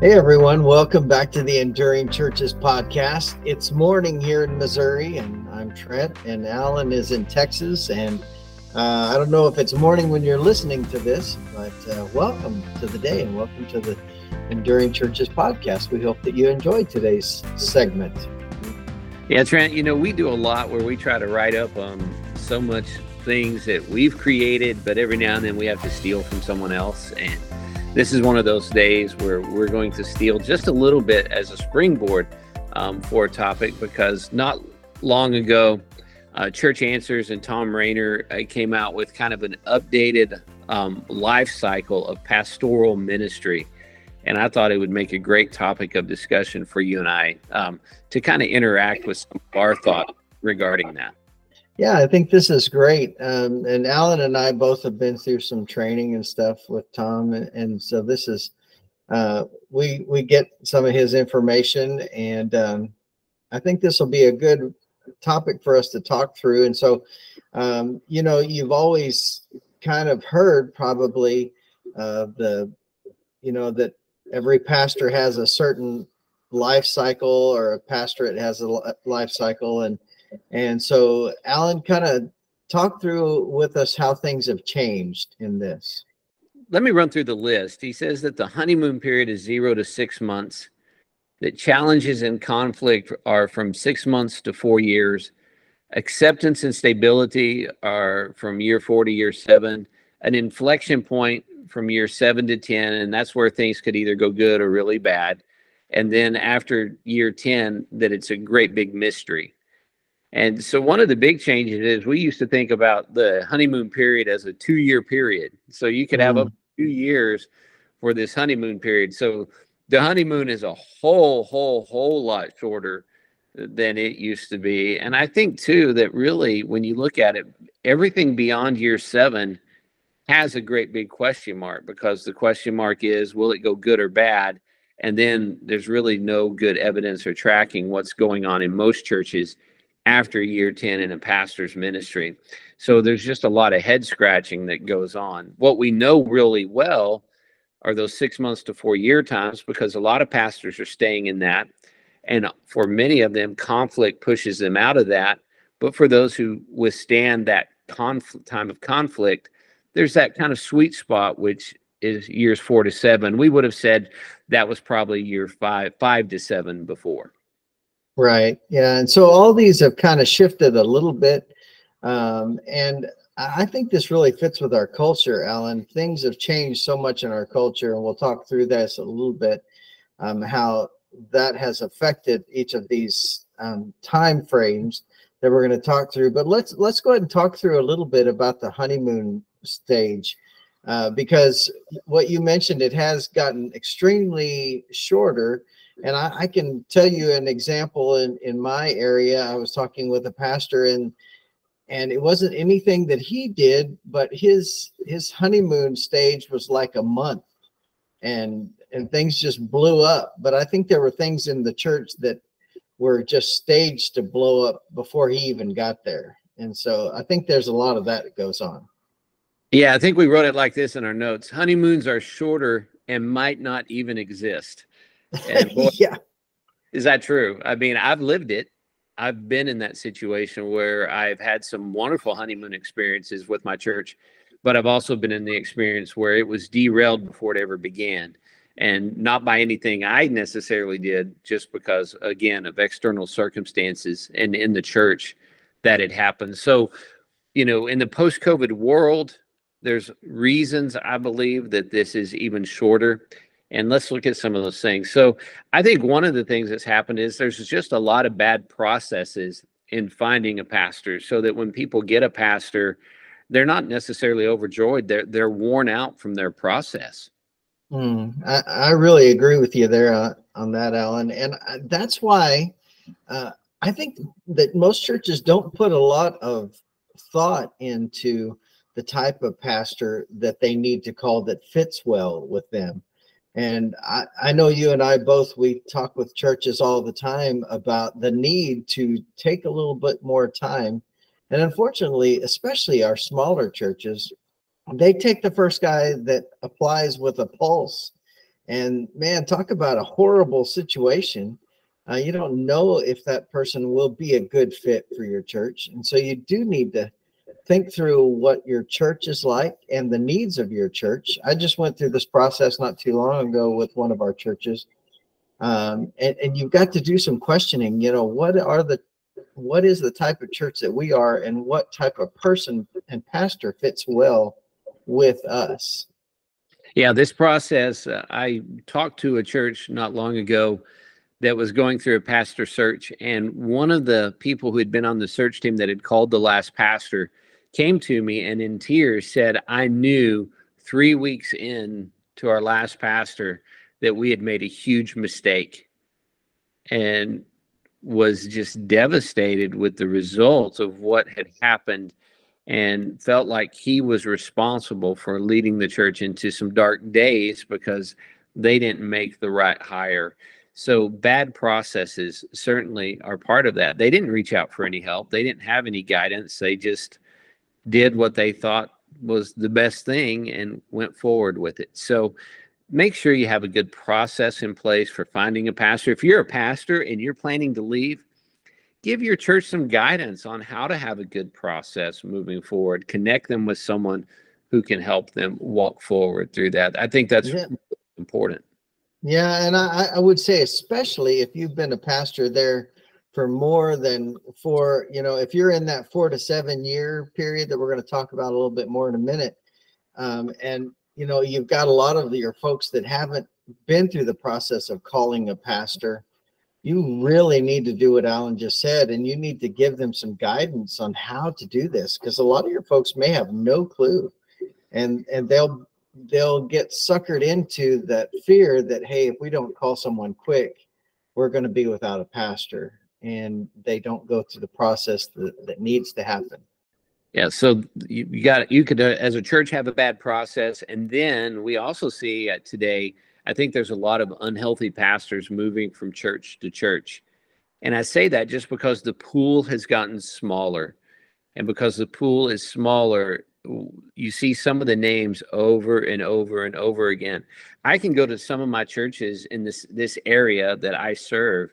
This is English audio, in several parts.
Hey everyone, welcome back to the Enduring Churches podcast. It's morning here in Missouri, and I'm Trent, and Alan is in Texas. And uh, I don't know if it's morning when you're listening to this, but uh, welcome to the day and welcome to the Enduring Churches podcast. We hope that you enjoyed today's segment. Yeah, Trent, you know, we do a lot where we try to write up um, so much things that we've created, but every now and then we have to steal from someone else. And this is one of those days where we're going to steal just a little bit as a springboard um, for a topic because not long ago, uh, Church Answers and Thom Rainer uh, came out with kind of an updated um, life cycle of pastoral ministry. And I thought it would make a great topic of discussion for you and I um, to kind of interact with some of our thought regarding that. Yeah, I think this is great. Um, and Alan and I both have been through some training and stuff with Thom, and, and so this is uh, we we get some of his information, and um, I think this will be a good topic for us to talk through. And so, um, you know, you've always kind of heard probably uh, the, you know, that every pastor has a certain life cycle, or a pastorate has a life cycle, and and so, Alan, kind of talk through with us how things have changed in this. Let me run through the list. He says that the honeymoon period is zero to six months, that challenges and conflict are from six months to four years, acceptance and stability are from year four to year seven, an inflection point from year seven to 10, and that's where things could either go good or really bad. And then after year 10, that it's a great big mystery. And so one of the big changes is we used to think about the honeymoon period as a two year period. So you could have mm. up two years for this honeymoon period. So the honeymoon is a whole, whole, whole lot shorter than it used to be. And I think too that really when you look at it, everything beyond year seven has a great big question mark because the question mark is will it go good or bad? And then there's really no good evidence or tracking what's going on in most churches after year 10 in a pastor's ministry. So there's just a lot of head scratching that goes on. What we know really well are those six months to four year times because a lot of pastors are staying in that. And for many of them, conflict pushes them out of that. But for those who withstand that time of conflict, there's that kind of sweet spot, which is years four to seven. We would have said that was probably year five, five to seven before. Right. Yeah. And so all these have kind of shifted a little bit. Um, and I think this really fits with our culture, Alan. Things have changed so much in our culture, and we'll talk through this a little bit, um, how that has affected each of these um, time frames that we're going to talk through. But let's let's go ahead and talk through a little bit about the honeymoon stage, uh, because what you mentioned it has gotten extremely shorter and I, I, can tell you an example in, in my area. I was talking with a pastor and and it wasn't anything that he did, but his his honeymoon stage was like a month and and things just blew up. But I think there were things in the church that were just staged to blow up before he even got there. And so I think there's a lot of that that goes on. Yeah, I think we wrote it like this in our notes. Honeymoons are shorter and might not even exist. And boy, yeah. Is that true? I mean, I've lived it. I've been in that situation where I've had some wonderful honeymoon experiences with my church, but I've also been in the experience where it was derailed before it ever began. And not by anything I necessarily did, just because, again, of external circumstances and in the church that it happened. So, you know, in the post COVID world, there's reasons I believe that this is even shorter and let's look at some of those things. So I think one of the things that's happened is there's just a lot of bad processes in finding a pastor so that when people get a pastor, they're not necessarily overjoyed. They're they're worn out from their process. Mm, I, I really agree with you there uh, on that, Alan. And uh, that's why uh, I think that most churches don't put a lot of thought into the type of pastor that they need to call that fits well with them. And I, I know you and I both, we talk with churches all the time about the need to take a little bit more time. And unfortunately, especially our smaller churches, they take the first guy that applies with a pulse And man, talk about a horrible situation. Uh, you don't know if that person will be a good fit for your church. And so you do need to think through what your church is like and the needs of your church. I just went through this process not too long ago with one of our churches. Um, and, and you've got to do some questioning, you know, what are the what is the type of church that we are and what type of person and pastor fits well with us yeah this process uh, i talked to a church not long ago that was going through a pastor search and one of the people who had been on the search team that had called the last pastor came to me and in tears said i knew three weeks in to our last pastor that we had made a huge mistake and was just devastated with the results of what had happened and felt like he was responsible for leading the church into some dark days because they didn't make the right hire. So bad processes certainly are part of that. They didn't reach out for any help. They didn't have any guidance. They just did what they thought was the best thing and went forward with it. So make sure you have a good process in place for finding a pastor. If you're a pastor and you're planning to leave, give your church some guidance on how to have a good process moving forward. Connect them with someone who can help them walk forward through that. I think that's yeah. important. Yeah, and I, I would say especially if you've been a pastor there for more than four, you know, if you're in that four to seven year period that we're going to talk about a little bit more in a minute, um, and you know, you've got a lot of your folks that haven't been through the process of calling a pastor. You really need to do what Alan just said, and you need to give them some guidance on how to do this because a lot of your folks may have no clue, and and they'll they'll get suckered into that fear that hey, if we don't call someone quick, we're going to be without a pastor, and they don't go through the process that, that needs to happen. Yeah, so you, you got you could uh, as a church have a bad process, and then we also see uh, today. I think there's a lot of unhealthy pastors moving from church to church, and I say that just because the pool has gotten smaller, and because the pool is smaller, you see some of the names over and over and over again. I can go to some of my churches in this this area that I serve,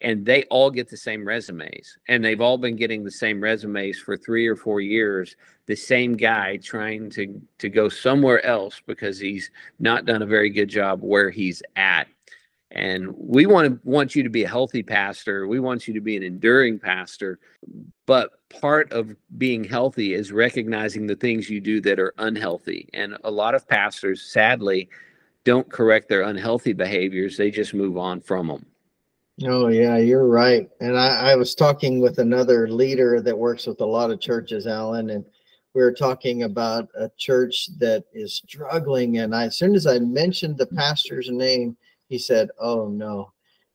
and they all get the same resumes and they've all been getting the same resumes for three or four years the same guy trying to to go somewhere else because he's not done a very good job where he's at. And we want to want you to be a healthy pastor. We want you to be an enduring pastor. But part of being healthy is recognizing the things you do that are unhealthy. And a lot of pastors sadly don't correct their unhealthy behaviors. They just move on from them Oh yeah, you're right. And I, I was talking with another leader that works with a lot of churches, Alan, and we were talking about a church that is struggling. And I, as soon as I mentioned the pastor's name, he said, "Oh no,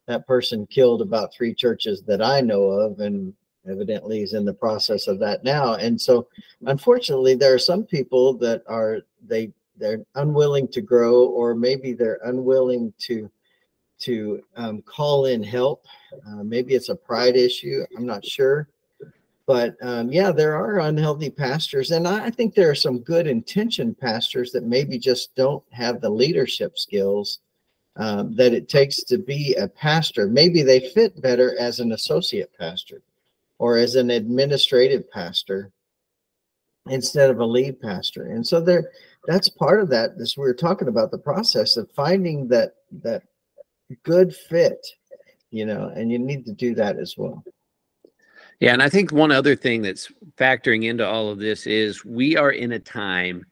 that person killed about three churches that I know of, and evidently is in the process of that now." And so, unfortunately, there are some people that are they they're unwilling to grow, or maybe they're unwilling to to um, call in help. Uh, maybe it's a pride issue. I'm not sure. But um, yeah, there are unhealthy pastors. And I think there are some good intentioned pastors that maybe just don't have the leadership skills um, that it takes to be a pastor. Maybe they fit better as an associate pastor or as an administrative pastor instead of a lead pastor. And so there that's part of that. This we are talking about the process of finding that that good fit, you know, and you need to do that as well. Yeah, and I think one other thing that's factoring into all of this is we are in a time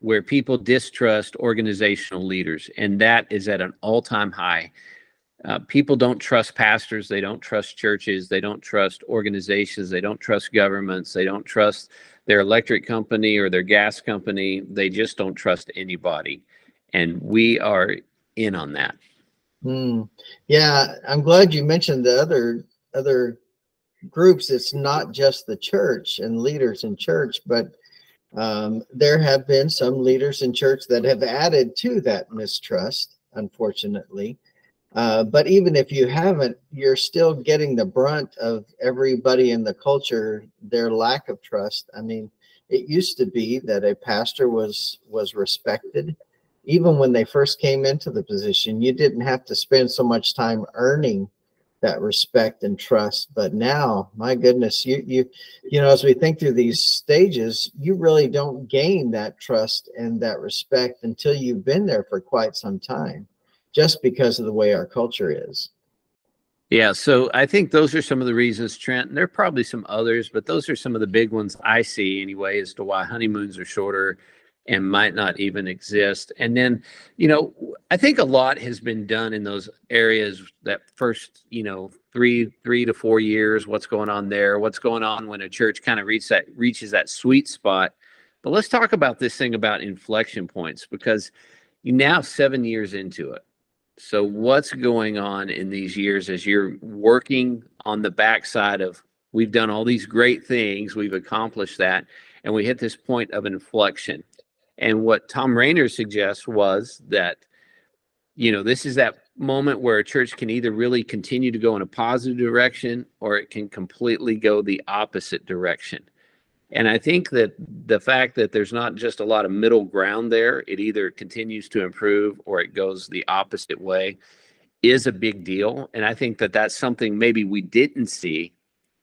where people distrust organizational leaders, and that is at an all time high. Uh, people don't trust pastors, they don't trust churches, they don't trust organizations, they don't trust governments, they don't trust their electric company or their gas company, they just don't trust anybody. And we are in on that. Mm. Yeah, I'm glad you mentioned the other other groups. It's not just the church and leaders in church, but um, there have been some leaders in church that have added to that mistrust, unfortunately. Uh, but even if you haven't, you're still getting the brunt of everybody in the culture, their lack of trust. I mean, it used to be that a pastor was was respected even when they first came into the position, you didn't have to spend so much time earning that respect and trust. But now, my goodness, you you you know, as we think through these stages, you really don't gain that trust and that respect until you've been there for quite some time, just because of the way our culture is. Yeah, so I think those are some of the reasons, Trent. And there are probably some others, but those are some of the big ones I see anyway, as to why honeymoons are shorter and might not even exist. And then, you know, I think a lot has been done in those areas that first, you know, three three to four years. What's going on there? What's going on when a church kind of reaches that reaches that sweet spot? But let's talk about this thing about inflection points because you now seven years into it. So what's going on in these years as you're working on the backside of we've done all these great things, we've accomplished that, and we hit this point of inflection. And what Thom Rainer suggests was that, you know, this is that moment where a church can either really continue to go in a positive direction or it can completely go the opposite direction. And I think that the fact that there's not just a lot of middle ground there, it either continues to improve or it goes the opposite way, is a big deal. And I think that that's something maybe we didn't see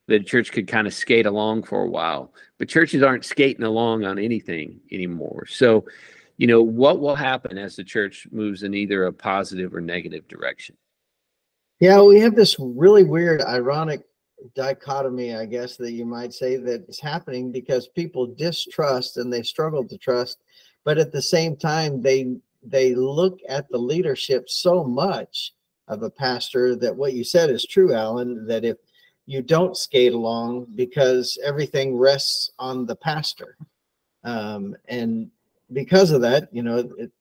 the church could kind of skate along for a while. But churches aren't skating along on anything anymore. So, you know, what will happen as the church moves in either a positive or negative direction? Yeah, we have this really weird, ironic dichotomy, I guess, that you might say that is happening because people distrust and they struggle to trust, but at the same time, they they look at the leadership so much of a pastor that what you said is true, Alan, that if you don't skate along because everything rests on the pastor. Um, and because of that, you know, it,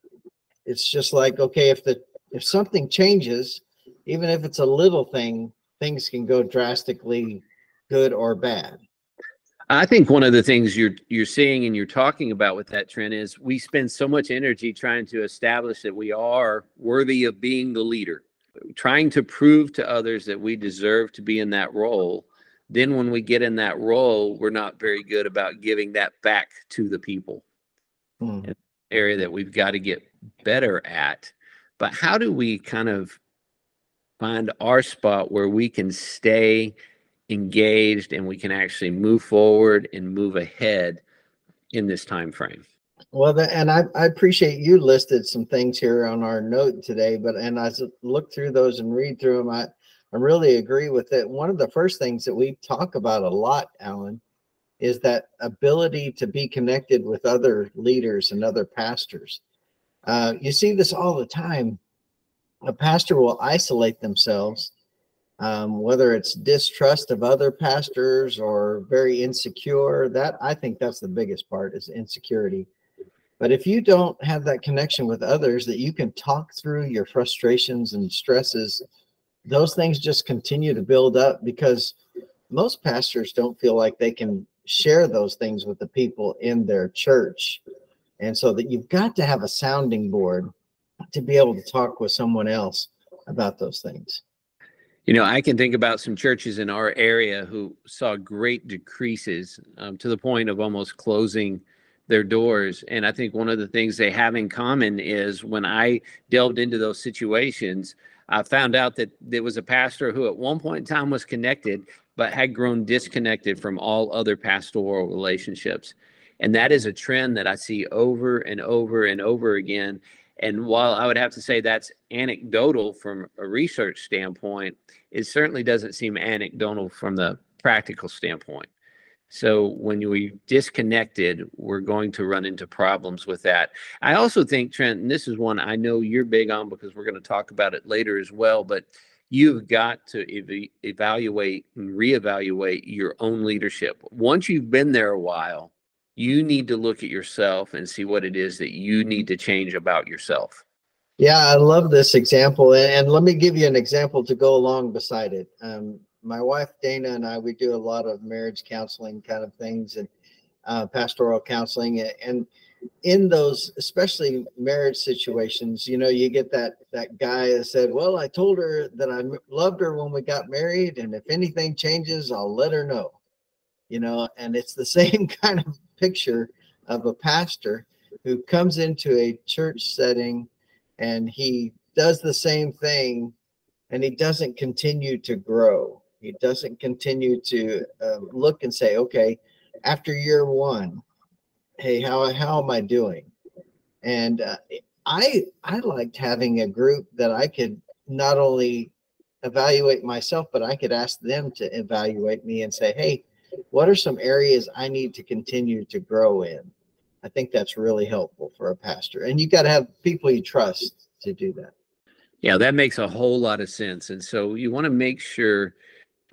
it's just like, okay, if the, if something changes, even if it's a little thing, things can go drastically good or bad. I think one of the things you're you're seeing and you're talking about with that trend is we spend so much energy trying to establish that we are worthy of being the leader trying to prove to others that we deserve to be in that role then when we get in that role we're not very good about giving that back to the people. Hmm. area that we've got to get better at. But how do we kind of find our spot where we can stay engaged and we can actually move forward and move ahead in this time frame well, the, and I, I appreciate you listed some things here on our note today, but and I look through those and read through them. I, I really agree with it. One of the first things that we talk about a lot, Alan, is that ability to be connected with other leaders and other pastors. Uh, you see this all the time. A pastor will isolate themselves, um, whether it's distrust of other pastors or very insecure. That I think that's the biggest part is insecurity but if you don't have that connection with others that you can talk through your frustrations and stresses, those things just continue to build up because most pastors don't feel like they can share those things with the people in their church. And so that you've got to have a sounding board to be able to talk with someone else about those things. You know, I can think about some churches in our area who saw great decreases um, to the point of almost closing their doors. And I think one of the things they have in common is when I delved into those situations, I found out that there was a pastor who at one point in time was connected, but had grown disconnected from all other pastoral relationships. And that is a trend that I see over and over and over again. And while I would have to say that's anecdotal from a research standpoint, it certainly doesn't seem anecdotal from the practical standpoint. So when we disconnected, we're going to run into problems with that. I also think, Trent, and this is one I know you're big on because we're going to talk about it later as well, but you've got to ev- evaluate and reevaluate your own leadership. Once you've been there a while, you need to look at yourself and see what it is that you need to change about yourself. Yeah, I love this example. And let me give you an example to go along beside it. Um, my wife Dana and I we do a lot of marriage counseling kind of things and uh, pastoral counseling and in those especially marriage situations you know you get that that guy that said well i told her that i loved her when we got married and if anything changes i'll let her know you know and it's the same kind of picture of a pastor who comes into a church setting and he does the same thing and he doesn't continue to grow. He doesn't continue to uh, look and say, okay, after year one, hey, how, how am I doing? And uh, I I liked having a group that I could not only evaluate myself, but I could ask them to evaluate me and say, hey, what are some areas I need to continue to grow in? I think that's really helpful for a pastor. And you got to have people you trust to do that. Yeah, that makes a whole lot of sense. And so you want to make sure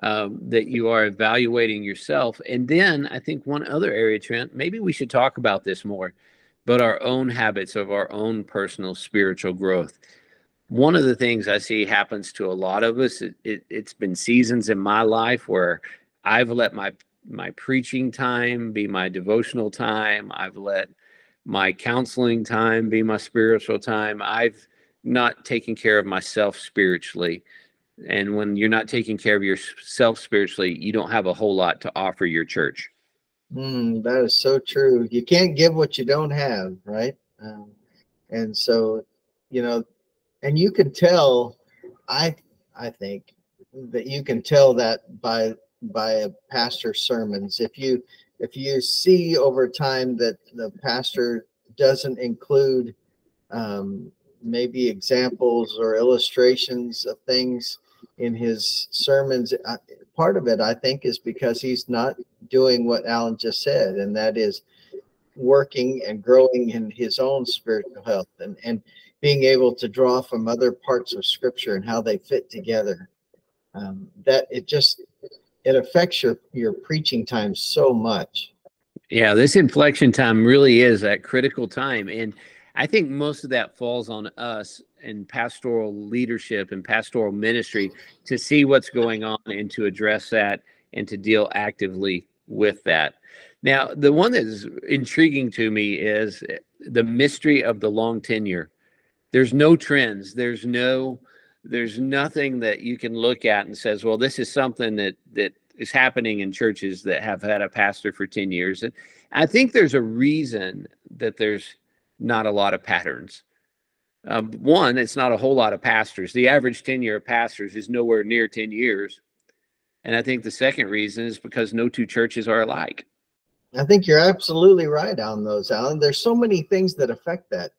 um, that you are evaluating yourself. And then I think one other area, Trent, maybe we should talk about this more, but our own habits of our own personal spiritual growth. One of the things I see happens to a lot of us, it, it, it's been seasons in my life where I've let my my preaching time be my devotional time. I've let my counseling time be my spiritual time. I've not taken care of myself spiritually. And when you're not taking care of yourself spiritually, you don't have a whole lot to offer your church. Mm, that is so true. You can't give what you don't have, right? Um, and so, you know, and you can tell. I I think that you can tell that by by a pastor's sermons. If you if you see over time that the pastor doesn't include um, maybe examples or illustrations of things in his sermons, part of it I think is because he's not doing what Alan just said, and that is working and growing in his own spiritual health and and being able to draw from other parts of scripture and how they fit together um, that it just it affects your your preaching time so much. Yeah, this inflection time really is that critical time, and I think most of that falls on us in pastoral leadership and pastoral ministry to see what's going on and to address that and to deal actively with that. Now, the one that is intriguing to me is the mystery of the long tenure. There's no trends. There's no there's nothing that you can look at and says, well, this is something that that is happening in churches that have had a pastor for 10 years. And I think there's a reason that there's not a lot of patterns. Um, one, it's not a whole lot of pastors. The average tenure of pastors is nowhere near 10 years. And I think the second reason is because no two churches are alike. I think you're absolutely right on those, Alan. There's so many things that affect that.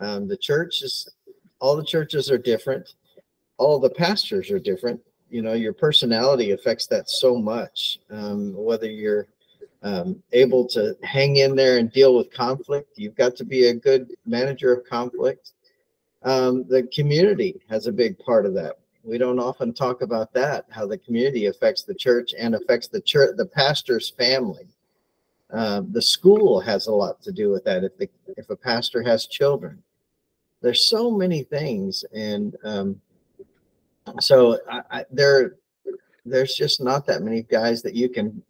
Um, the church is, all the churches are different all the pastors are different. You know, your personality affects that so much. Um, whether you're um, able to hang in there and deal with conflict, you've got to be a good manager of conflict. Um, the community has a big part of that. We don't often talk about that, how the community affects the church and affects the church, the pastor's family. Um, the school has a lot to do with that. If the if a pastor has children, there's so many things, and um, so I, I, there there's just not that many guys that you can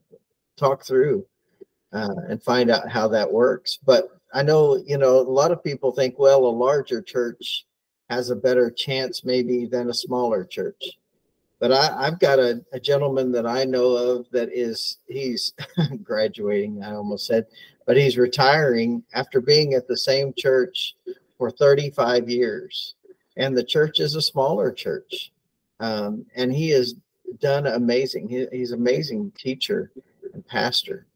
talk through uh, and find out how that works but i know you know a lot of people think well a larger church has a better chance maybe than a smaller church but I, have got a, a, gentleman that I know of that is he's graduating, I almost said, but he's retiring after being at the same church for 35 years. And the church is a smaller church um, and he has done amazing. He, he's amazing teacher and pastor.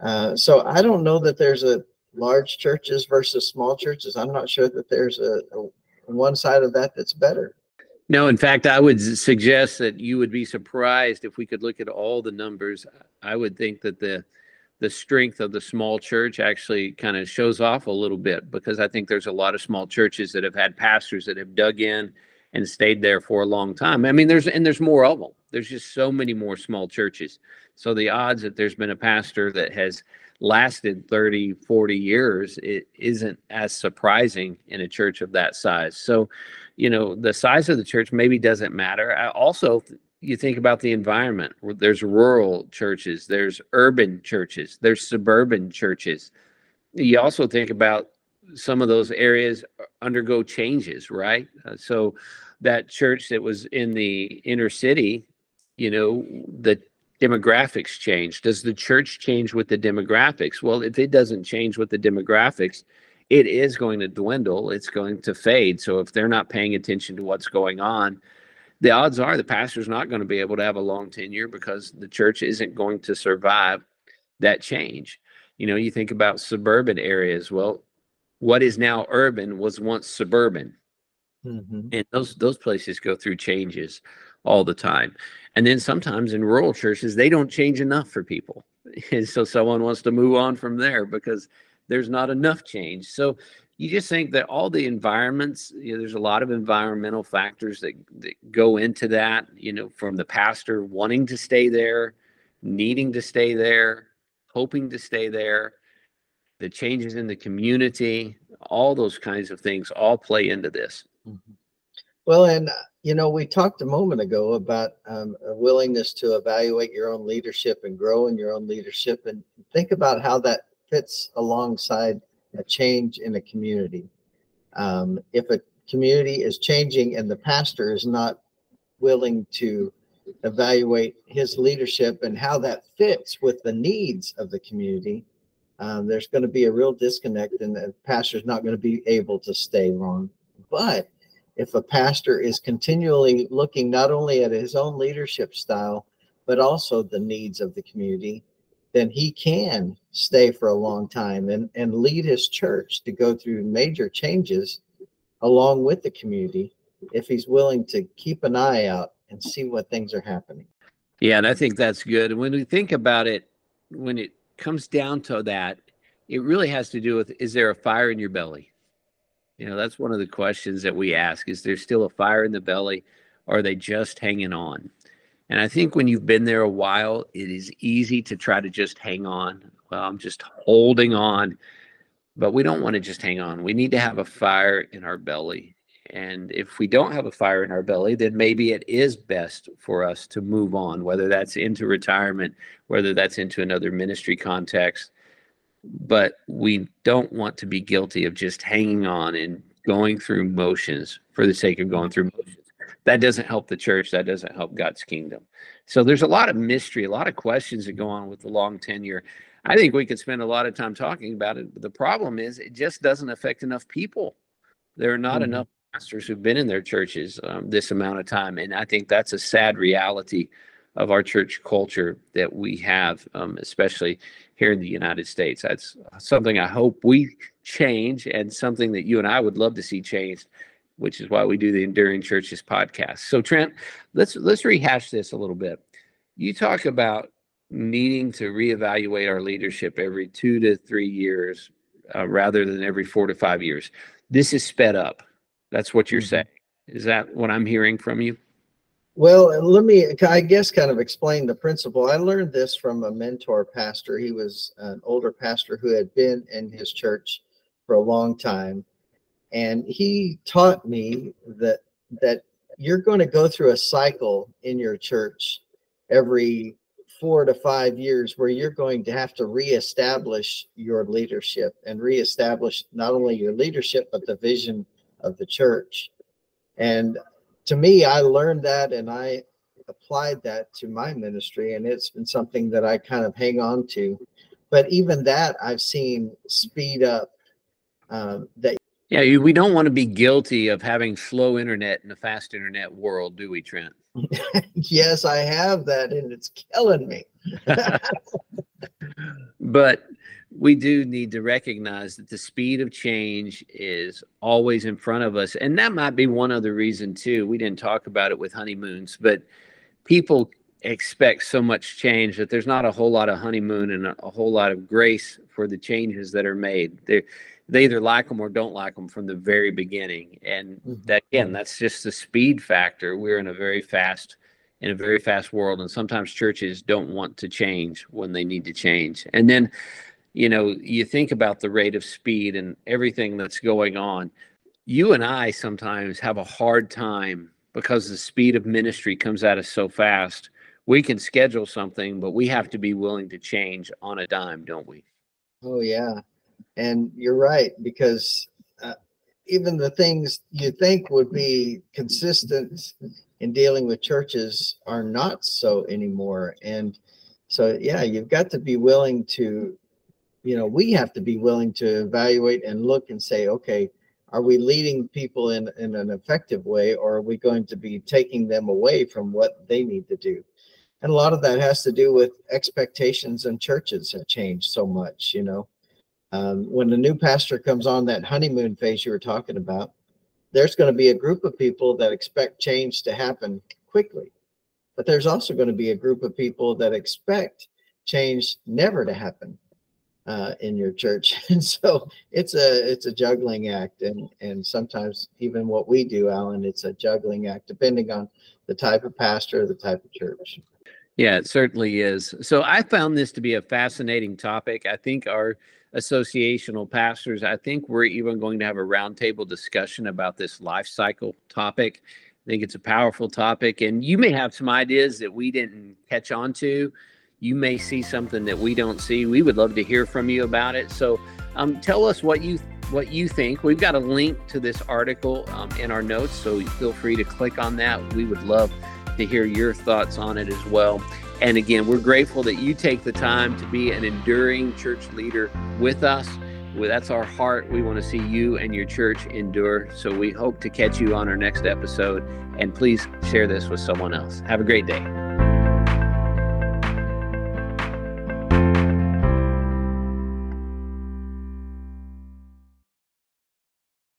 Uh, so I don't know that there's a large churches versus small churches. I'm not sure that there's a, a one side of that that's better. No, in fact, I would suggest that you would be surprised if we could look at all the numbers. I would think that the the strength of the small church actually kind of shows off a little bit because I think there's a lot of small churches that have had pastors that have dug in and stayed there for a long time. I mean, there's and there's more of them. There's just so many more small churches. So the odds that there's been a pastor that has lasted 30, 40 years, it isn't as surprising in a church of that size. So, you know, the size of the church maybe doesn't matter. I also you think about the environment. There's rural churches, there's urban churches, there's suburban churches. You also think about some of those areas undergo changes, right? Uh, so that church that was in the inner city, you know, the demographics change. Does the church change with the demographics? Well, if it doesn't change with the demographics, it is going to dwindle. It's going to fade. So if they're not paying attention to what's going on, the odds are the pastor's not going to be able to have a long tenure because the church isn't going to survive that change. You know, you think about suburban areas. Well, what is now urban was once suburban. Mm-hmm. And those those places go through changes all the time. And then sometimes in rural churches, they don't change enough for people. And so someone wants to move on from there because there's not enough change. So you just think that all the environments, you know, there's a lot of environmental factors that, that go into that, you know, from the pastor wanting to stay there, needing to stay there, hoping to stay there, the changes in the community, all those kinds of things all play into this. Mm-hmm. Well, and you know, we talked a moment ago about um, a willingness to evaluate your own leadership and grow in your own leadership, and think about how that fits alongside a change in a community. Um, if a community is changing and the pastor is not willing to evaluate his leadership and how that fits with the needs of the community, um, there's going to be a real disconnect, and the pastor's not going to be able to stay long. But if a pastor is continually looking not only at his own leadership style, but also the needs of the community, then he can stay for a long time and, and lead his church to go through major changes along with the community if he's willing to keep an eye out and see what things are happening. Yeah, and I think that's good. And when we think about it, when it comes down to that, it really has to do with is there a fire in your belly? You know, that's one of the questions that we ask. Is there still a fire in the belly? Or are they just hanging on? And I think when you've been there a while, it is easy to try to just hang on. Well, I'm just holding on. But we don't want to just hang on. We need to have a fire in our belly. And if we don't have a fire in our belly, then maybe it is best for us to move on, whether that's into retirement, whether that's into another ministry context. But we don't want to be guilty of just hanging on and going through motions for the sake of going through motions. That doesn't help the church. That doesn't help god's kingdom. So there's a lot of mystery a lot of questions that go on with the long tenure. I think we could spend a lot of time talking about it but the problem is it just doesn't affect enough people. There are not mm-hmm. enough pastors who've been in their churches um, this amount of time and i think that's a sad reality of our church culture that we have um, especially here in the united states that's something i hope we change and something that you and i would love to see changed which is why we do the Enduring Churches podcast. So Trent, let's let's rehash this a little bit. You talk about needing to reevaluate our leadership every two to three years uh, rather than every four to five years. This is sped up. That's what you're mm-hmm. saying. Is that what I'm hearing from you? Well, let me, I guess, kind of explain the principle. I learned this from a mentor pastor. He was an older pastor who had been in his church for a long time and he taught me that that you're going to go through a cycle in your church every four to five years where you're going to have to reestablish your leadership and reestablish not only your leadership but the vision of the church and to me i learned that and i applied that to my ministry and it's been something that i kind of hang on to but even that i've seen speed up um, that yeah, we don't want to be guilty of having slow internet in a fast internet world, do we, Trent? yes, I have that, and it's killing me. but we do need to recognize that the speed of change is always in front of us. And that might be one other reason, too. We didn't talk about it with honeymoons, but people expect so much change that there's not a whole lot of honeymoon and a, whole lot of grace for the changes that are made. There, they either like them or don't like them from the very beginning. And mm-hmm. that again, that's just the speed factor. We're in a very fast in a very fast world and sometimes churches don't want to change when they need to change. And then you know, you think about the rate of speed and everything that's going on. You and I sometimes have a hard time because the speed of ministry comes at us so fast. We can schedule something, but we have to be willing to change on a dime, don't we? Oh yeah. And you're right, because uh, even the things you think would be consistent in dealing with churches are not so anymore. And so, yeah, you've got to be willing to you know, we have to be willing to evaluate and look and say, okay, are we leading people in, in an effective way or are we going to be taking them away from what they need to do? And a lot of that has to do with expectations and churches have changed so much, you know. Um, when the new pastor comes on that honeymoon phase you were talking about, there's going to be a group of people that expect change to happen quickly. But there's also going to be a group of people that expect change never to happen uh, in your church. And so it's a it's a juggling act, and and sometimes even what we do, Alan, it's a juggling act depending on the type of pastor, the type of church. Yeah, it certainly is. So I found this to be a fascinating topic. I think our associational pastors, I think we're even going to have a roundtable discussion about this life cycle topic. I think it's a powerful topic, and you may have some ideas that we didn't catch on to you may see something that we don't see. We would love to hear from you about it. So um, tell us what you what you think. We've got a link to this article um, in our notes, so feel free to click on that. We would love to hear your thoughts on it as well. And again, we're grateful that you take the time to be an enduring church leader with us. That's our heart. We want to see you and your church endure. So we hope to catch you on our next episode. And please share this with someone else. Have a great day.